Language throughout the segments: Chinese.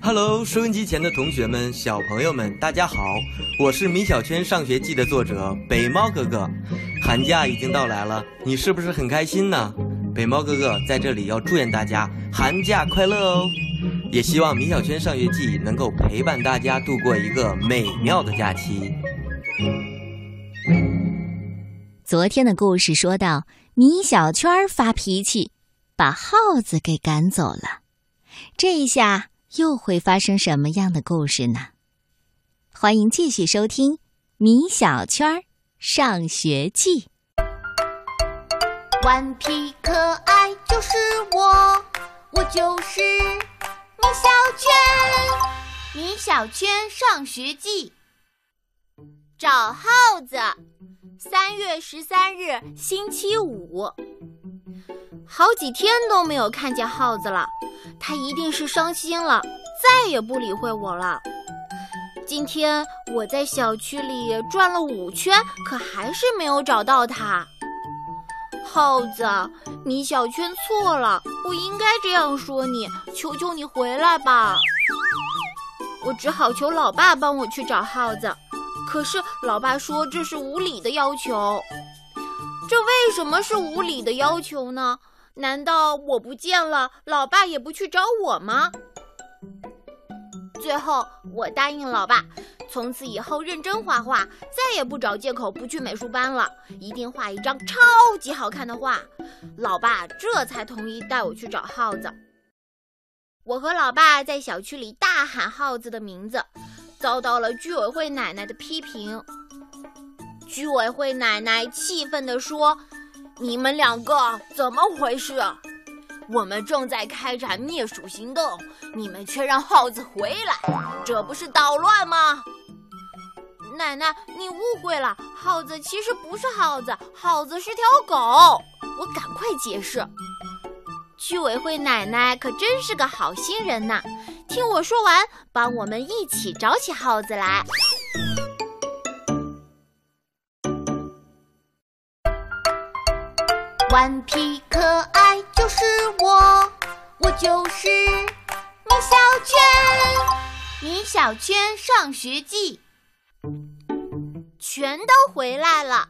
Hello，收音机前的同学们、小朋友们，大家好！我是米小圈上学记的作者北猫哥哥。寒假已经到来了，你是不是很开心呢？北猫哥哥在这里要祝愿大家寒假快乐哦！也希望米小圈上学记能够陪伴大家度过一个美妙的假期。昨天的故事说到，米小圈发脾气，把耗子给赶走了。这一下。又会发生什么样的故事呢？欢迎继续收听《米小圈上学记》。顽皮可爱就是我，我就是米小圈。米小圈上学记，找耗子。三月十三日，星期五。好几天都没有看见耗子了。他一定是伤心了，再也不理会我了。今天我在小区里转了五圈，可还是没有找到他。耗子，米小圈错了，不应该这样说你，求求你回来吧。我只好求老爸帮我去找耗子，可是老爸说这是无理的要求。这为什么是无理的要求呢？难道我不见了，老爸也不去找我吗？最后，我答应老爸，从此以后认真画画，再也不找借口不去美术班了，一定画一张超级好看的画。老爸这才同意带我去找耗子。我和老爸在小区里大喊耗子的名字，遭到了居委会奶奶的批评。居委会奶奶气愤地说。你们两个怎么回事？我们正在开展灭鼠行动，你们却让耗子回来，这不是捣乱吗？奶奶，你误会了，耗子其实不是耗子，耗子是条狗。我赶快解释。居委会奶奶可真是个好心人呐，听我说完，帮我们一起找起耗子来。顽皮可爱就是我，我就是米小圈。米小圈上学记，全都回来了。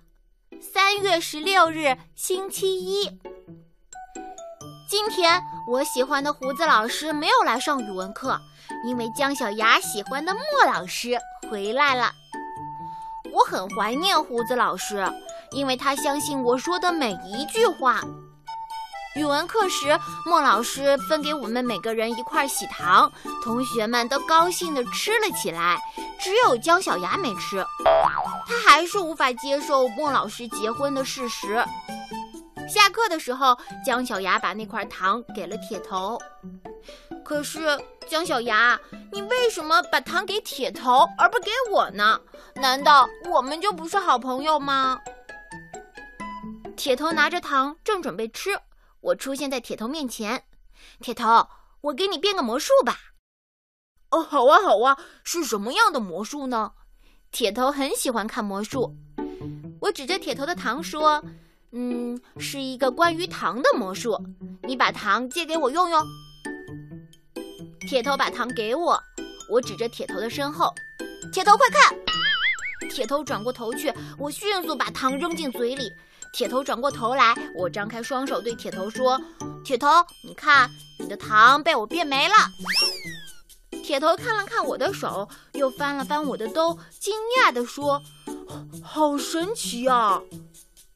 三月十六日，星期一。今天我喜欢的胡子老师没有来上语文课，因为姜小牙喜欢的莫老师回来了。我很怀念胡子老师。因为他相信我说的每一句话。语文课时，莫老师分给我们每个人一块喜糖，同学们都高兴地吃了起来。只有姜小牙没吃，他还是无法接受莫老师结婚的事实。下课的时候，姜小牙把那块糖给了铁头。可是，姜小牙，你为什么把糖给铁头而不给我呢？难道我们就不是好朋友吗？铁头拿着糖，正准备吃，我出现在铁头面前。铁头，我给你变个魔术吧。哦，好啊，好啊，是什么样的魔术呢？铁头很喜欢看魔术。我指着铁头的糖说：“嗯，是一个关于糖的魔术。你把糖借给我用用。”铁头把糖给我，我指着铁头的身后：“铁头，快看！”铁头转过头去，我迅速把糖扔进嘴里。铁头转过头来，我张开双手对铁头说：“铁头，你看，你的糖被我变没了。”铁头看了看我的手，又翻了翻我的兜，惊讶地说：“好神奇啊！”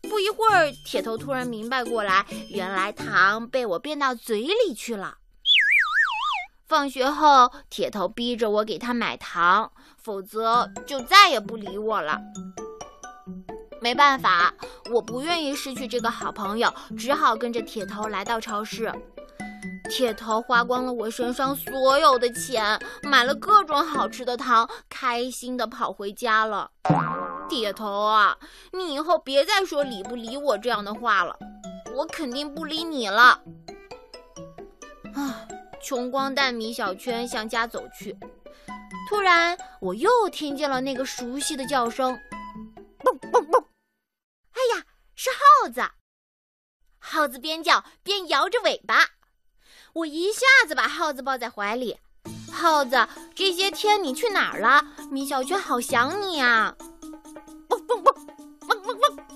不一会儿，铁头突然明白过来，原来糖被我变到嘴里去了。放学后，铁头逼着我给他买糖，否则就再也不理我了。没办法，我不愿意失去这个好朋友，只好跟着铁头来到超市。铁头花光了我身上所有的钱，买了各种好吃的糖，开心的跑回家了。铁头啊，你以后别再说理不理我这样的话了，我肯定不理你了。啊，穷光蛋米小圈向家走去，突然我又听见了那个熟悉的叫声，耗子边叫边摇着尾巴，我一下子把耗子抱在怀里。耗子，这些天你去哪儿了？米小圈好想你啊！汪汪汪汪汪汪！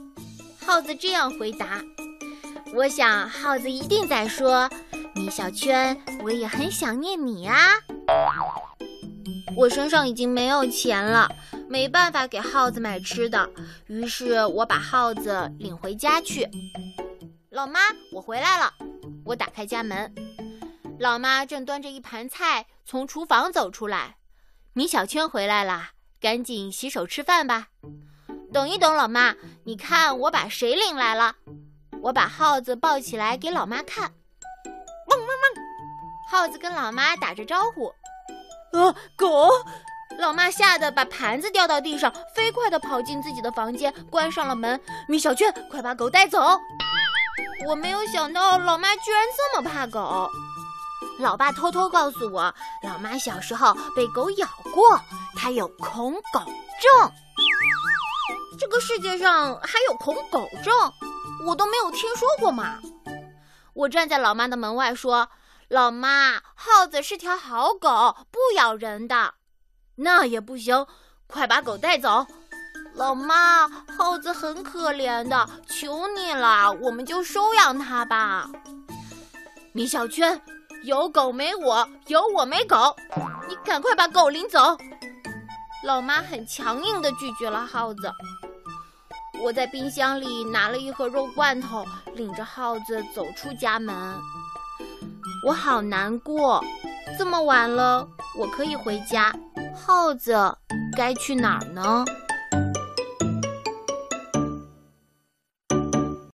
耗子这样回答。我想耗子一定在说：“米小圈，我也很想念你啊。”我身上已经没有钱了，没办法给耗子买吃的，于是我把耗子领回家去。老妈，我回来了。我打开家门，老妈正端着一盘菜从厨房走出来。米小圈回来了，赶紧洗手吃饭吧。等一等，老妈，你看我把谁领来了？我把耗子抱起来给老妈看。汪汪汪！耗子跟老妈打着招呼。啊，狗！老妈吓得把盘子掉到地上，飞快地跑进自己的房间，关上了门。米小圈，快把狗带走！我没有想到老妈居然这么怕狗。老爸偷偷告诉我，老妈小时候被狗咬过，她有恐狗症。这个世界上还有恐狗症，我都没有听说过嘛。我站在老妈的门外说：“老妈，耗子是条好狗，不咬人的。”那也不行，快把狗带走。老妈，耗子很可怜的，求你了，我们就收养它吧。米小圈，有狗没我，有我没狗，你赶快把狗领走。老妈很强硬的拒绝了耗子。我在冰箱里拿了一盒肉罐头，领着耗子走出家门。我好难过，这么晚了，我可以回家，耗子该去哪儿呢？